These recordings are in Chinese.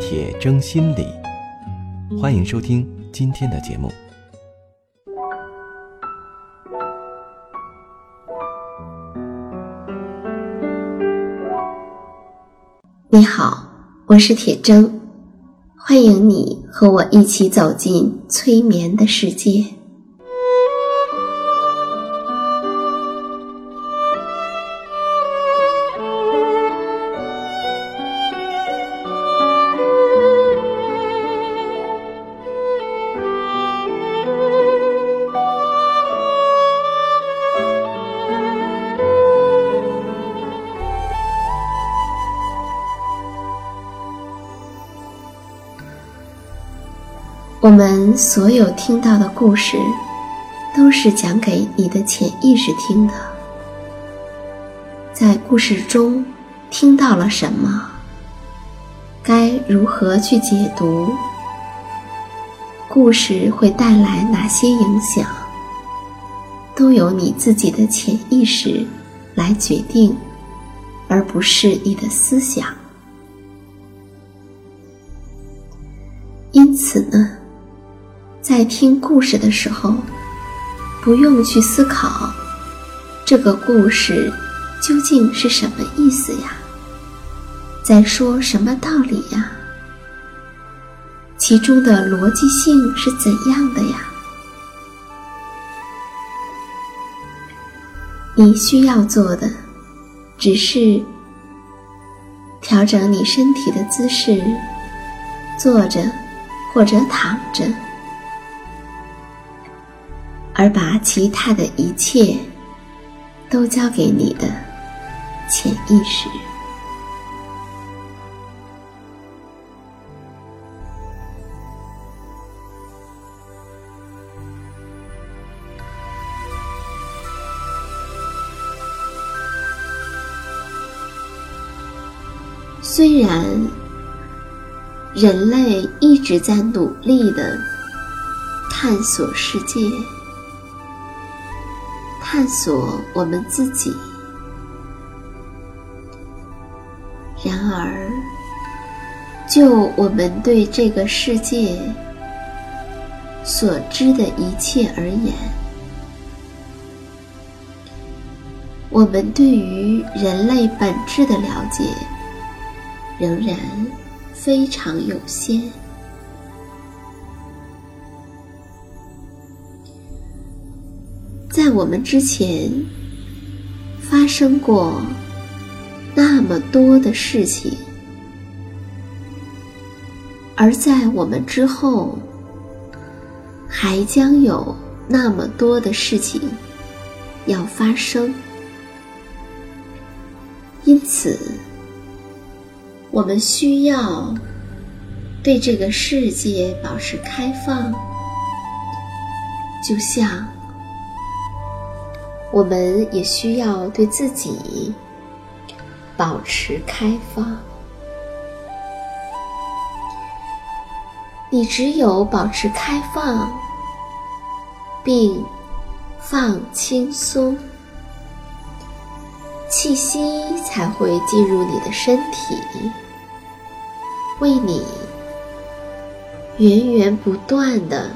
铁铮心理”。欢迎收听今天的节目。你好，我是铁铮，欢迎你和我一起走进催眠的世界。我们所有听到的故事，都是讲给你的潜意识听的。在故事中听到了什么？该如何去解读？故事会带来哪些影响？都由你自己的潜意识来决定，而不是你的思想。因此呢？在听故事的时候，不用去思考这个故事究竟是什么意思呀，在说什么道理呀，其中的逻辑性是怎样的呀？你需要做的只是调整你身体的姿势，坐着或者躺着。而把其他的一切都交给你的潜意识。虽然人类一直在努力的探索世界。探索我们自己。然而，就我们对这个世界所知的一切而言，我们对于人类本质的了解仍然非常有限。在我们之前发生过那么多的事情，而在我们之后还将有那么多的事情要发生，因此我们需要对这个世界保持开放，就像。我们也需要对自己保持开放。你只有保持开放，并放轻松，气息才会进入你的身体，为你源源不断的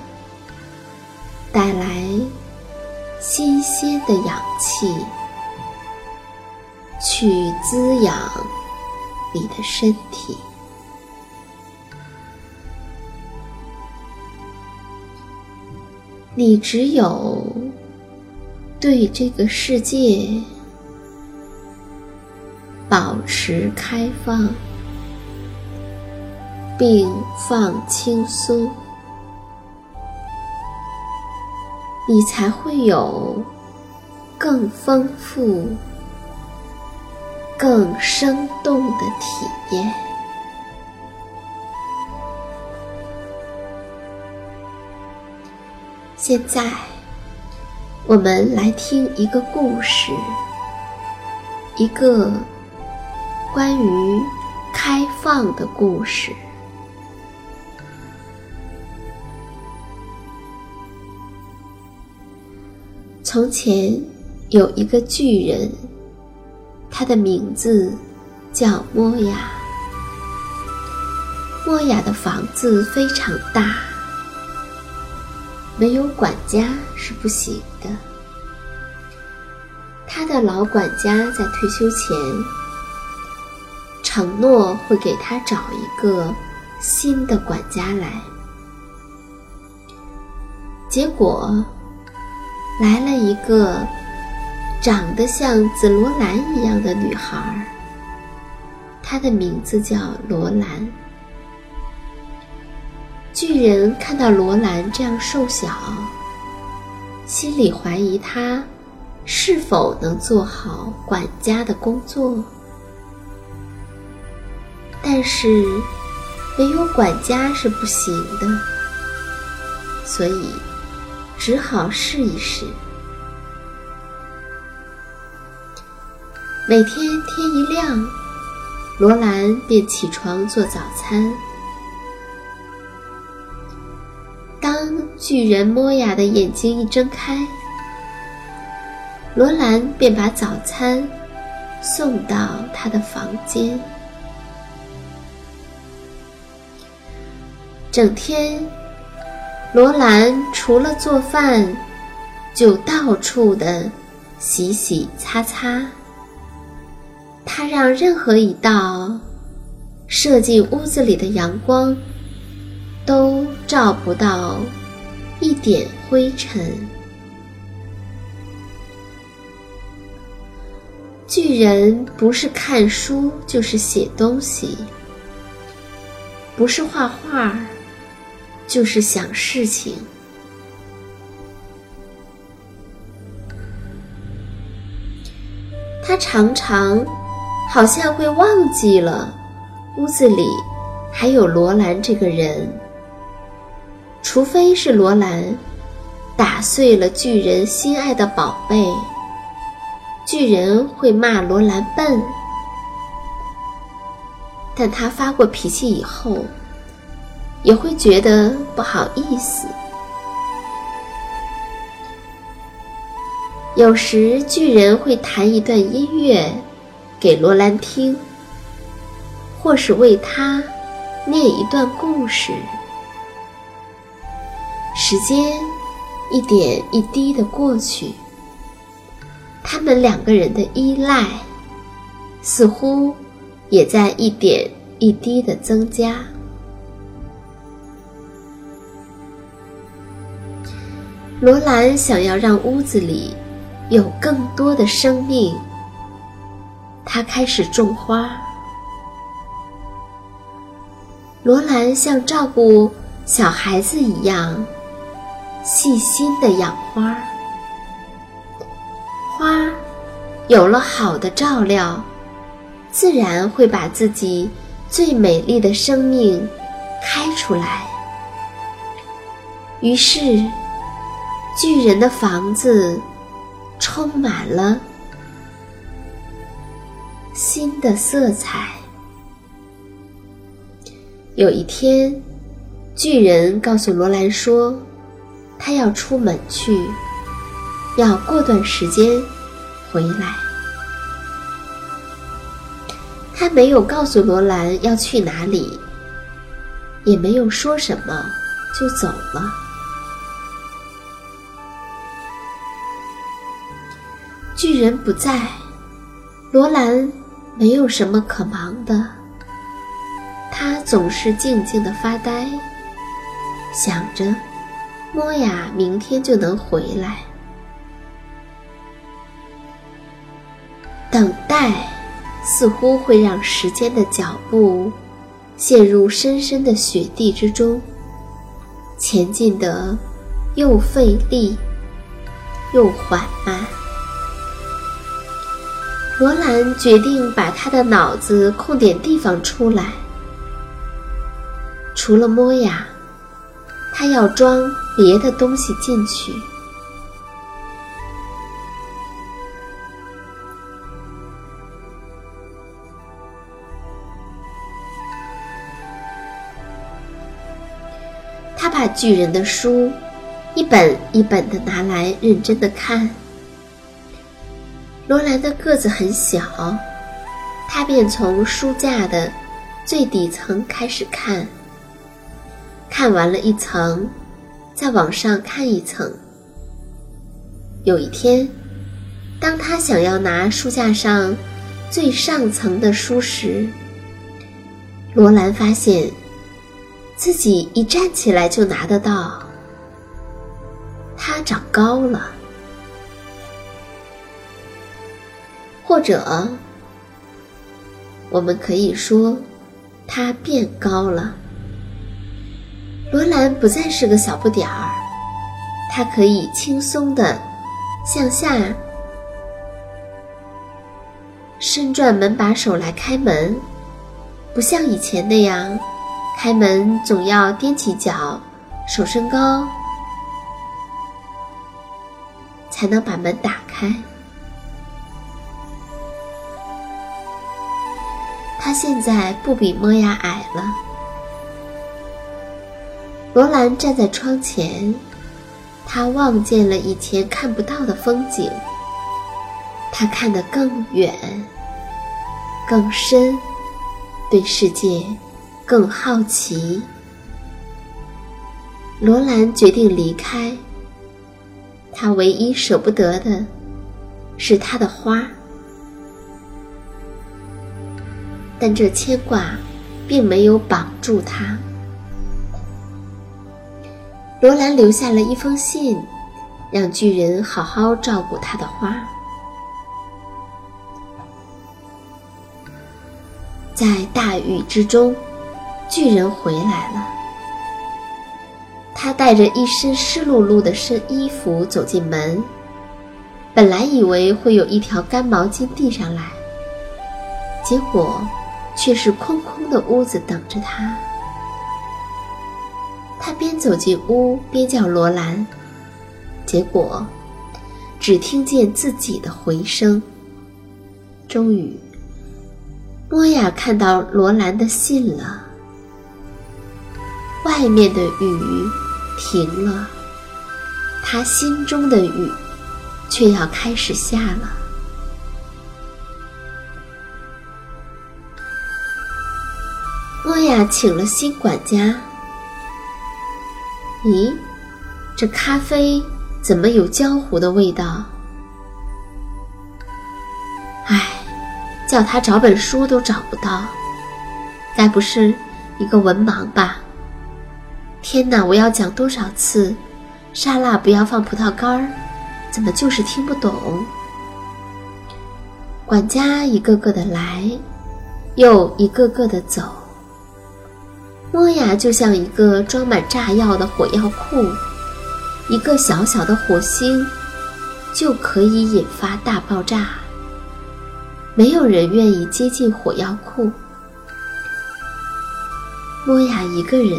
带来。新鲜的氧气，去滋养你的身体。你只有对这个世界保持开放，并放轻松。你才会有更丰富更生动的体验。现在我们来听一个故事一个关于开放的故事。从前有一个巨人，他的名字叫莫亚。莫亚的房子非常大，没有管家是不行的。他的老管家在退休前承诺会给他找一个新的管家来，结果来了一个长得像紫罗兰一样的女孩，她的名字叫罗兰。巨人看到罗兰这样瘦小，心里怀疑她是否能做好管家的工作。但是没有管家是不行的，所以只好试一试。每天天一亮，罗兰便起床做早餐。当巨人摩雅的眼睛一睁开，罗兰便把早餐送到他的房间。整天，罗兰除了做饭，就到处的洗洗擦擦。他让任何一道射进屋子里的阳光都照不到。一点灰尘。巨人不是看书就是写东西，不是画画，就是想事情。他常常好像会忘记了屋子里还有罗兰这个人。除非是罗兰打碎了巨人心爱的宝贝，巨人会骂罗兰笨。但他发过脾气以后，也会觉得不好意思。有时巨人会弹一段音乐给罗兰听，或是为他念一段故事。时间一点一滴的过去，他们两个人的依赖似乎也在一点一滴的增加。罗兰想要让屋子里有更多的生命，他开始种花。罗兰像照顾小孩子一样。细心的养花，花有了好的照料，自然会把自己最美丽的生命开出来。于是，巨人的房子充满了新的色彩。有一天，巨人告诉罗兰说。他要出门去，要过段时间回来。他没有告诉罗兰要去哪里，也没有说什么，就走了。巨人不在，罗兰没有什么可忙的，他总是静静的发呆，想着。莫雅明天就能回来。等待似乎会让时间的脚步陷入深深的雪地之中，前进的又费力又缓慢。罗兰决定把他的脑子空点地方出来，除了莫雅，他要装。别的东西进去。他把巨人的书一本一本的拿来认真的看。罗兰的个子很小，他便从书架的最底层开始看，看完了一层，再往上看一层。有一天，当他想要拿书架上最上层的书时，罗兰发现。自己一站起来就拿得到，他长高了，或者我们可以说他变高了。罗兰不再是个小不点儿，他可以轻松的向下伸转门把手来开门，不像以前那样。开门总要踮起脚，手伸高，才能把门打开。他现在不比莫亚矮了。罗兰站在窗前，他望见了以前看不到的风景。他看得更远、更深，对世界。更好奇，罗兰决定离开。他唯一舍不得的是他的花，但这牵挂并没有绑住他。罗兰留下了一封信，让巨人好好照顾他的花。在大雨之中。巨人回来了，他带着一身湿漉漉的身衣服走进门。本来以为会有一条干毛巾递上来，结果却是空空的屋子等着他。他边走进屋边叫罗兰，结果只听见自己的回声。终于，诺亚看到罗兰的信了。外面的雨停了，他心中的雨却要开始下了。他请了新管家。咦，这咖啡怎么有焦糊的味道？唉，叫他找本书都找不到，该不是一个文盲吧？天哪！我要讲多少次，沙拉不要放葡萄干儿，怎么就是听不懂？管家一个个的来，又一个个的走。莫雅就像一个装满炸药的火药库，一个小小的火星就可以引发大爆炸。没有人愿意接近火药库。莫雅一个人。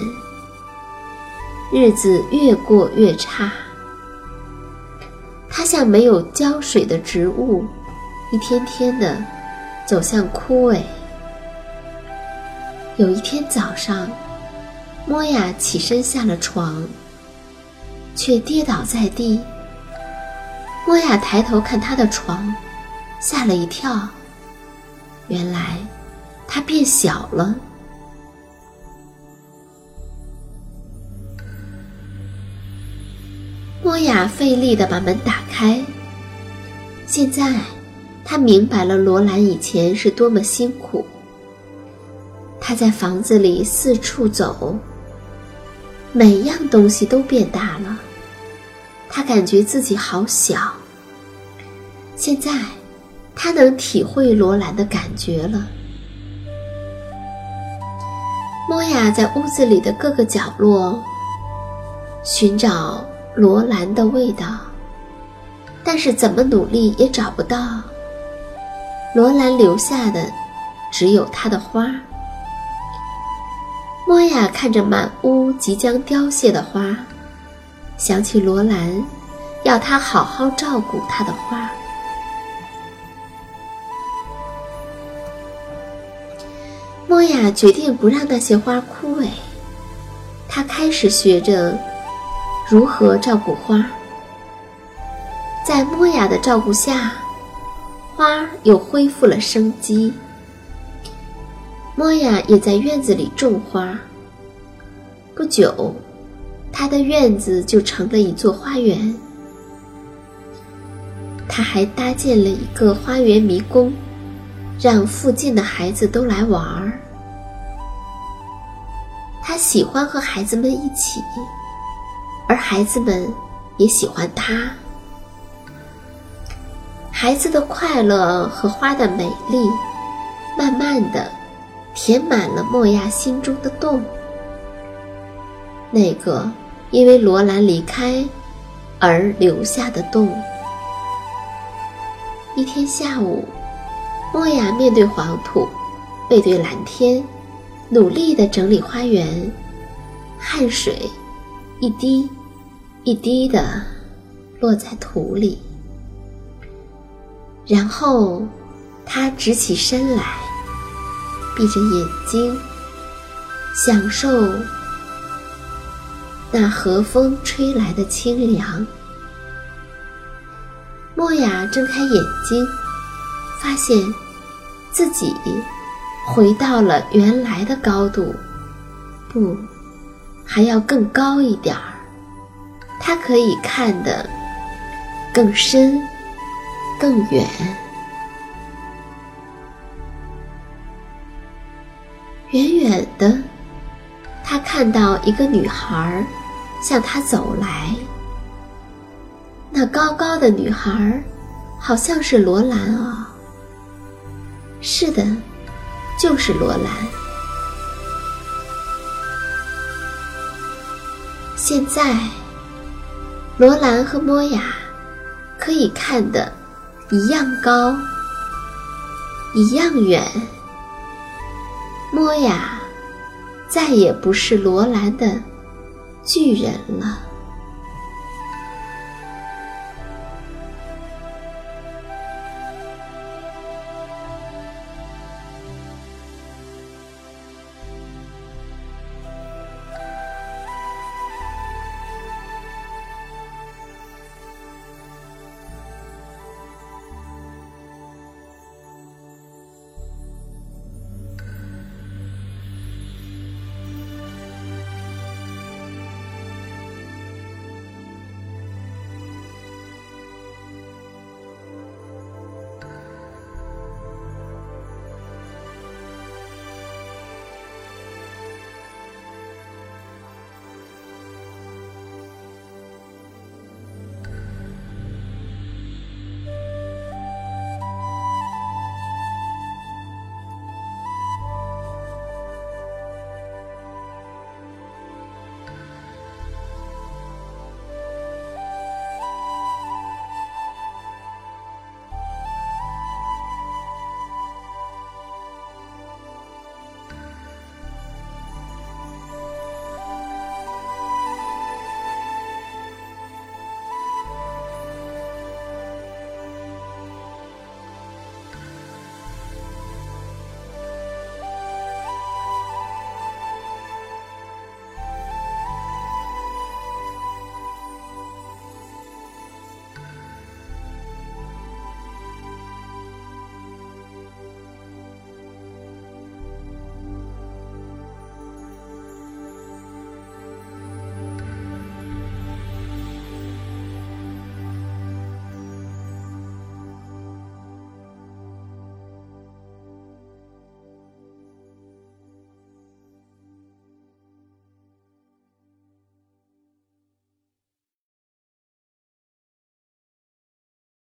日子越过越差，它像没有浇水的植物，一天天的走向枯萎。有一天早上，莫雅起身下了床，却跌倒在地。莫雅抬头看他的床，吓了一跳，原来他变小了。诺亚费力地把门打开。现在，他明白了罗兰以前是多么辛苦。他在房子里四处走，每样东西都变大了。他感觉自己好小。现在，他能体会罗兰的感觉了。莫亚在屋子里的各个角落寻找。罗兰的味道，但是怎么努力也找不到。罗兰留下的只有他的花。莫雅看着满屋即将凋谢的花，想起罗兰要他好好照顾他的花。莫雅决定不让那些花枯萎，她开始学着如何照顾花。在莫雅的照顾下，花又恢复了生机。莫雅也在院子里种花。不久，他的院子就成了一座花园。他还搭建了一个花园迷宫。让附近的孩子都来玩儿。他喜欢和孩子们一起，而孩子们也喜欢他。孩子的快乐和花的美丽，慢慢的填满了莫亚心中的洞。那个因为罗兰离开而留下的洞。一天下午。莫雅面对黄土，背对蓝天，努力地整理花园，汗水一滴一滴地落在土里。然后，他直起身来，闭着眼睛，享受那和风吹来的清凉。莫雅睁开眼睛。发现自己回到了原来的高度，不，还要更高一点儿。他可以看得更深、更远。远远的，他看到一个女孩向他走来。那高高的女孩好像是罗兰啊。是的，就是罗兰。现在，罗兰和莫雅可以看得一样高，一样远。莫雅再也不是罗兰的巨人了。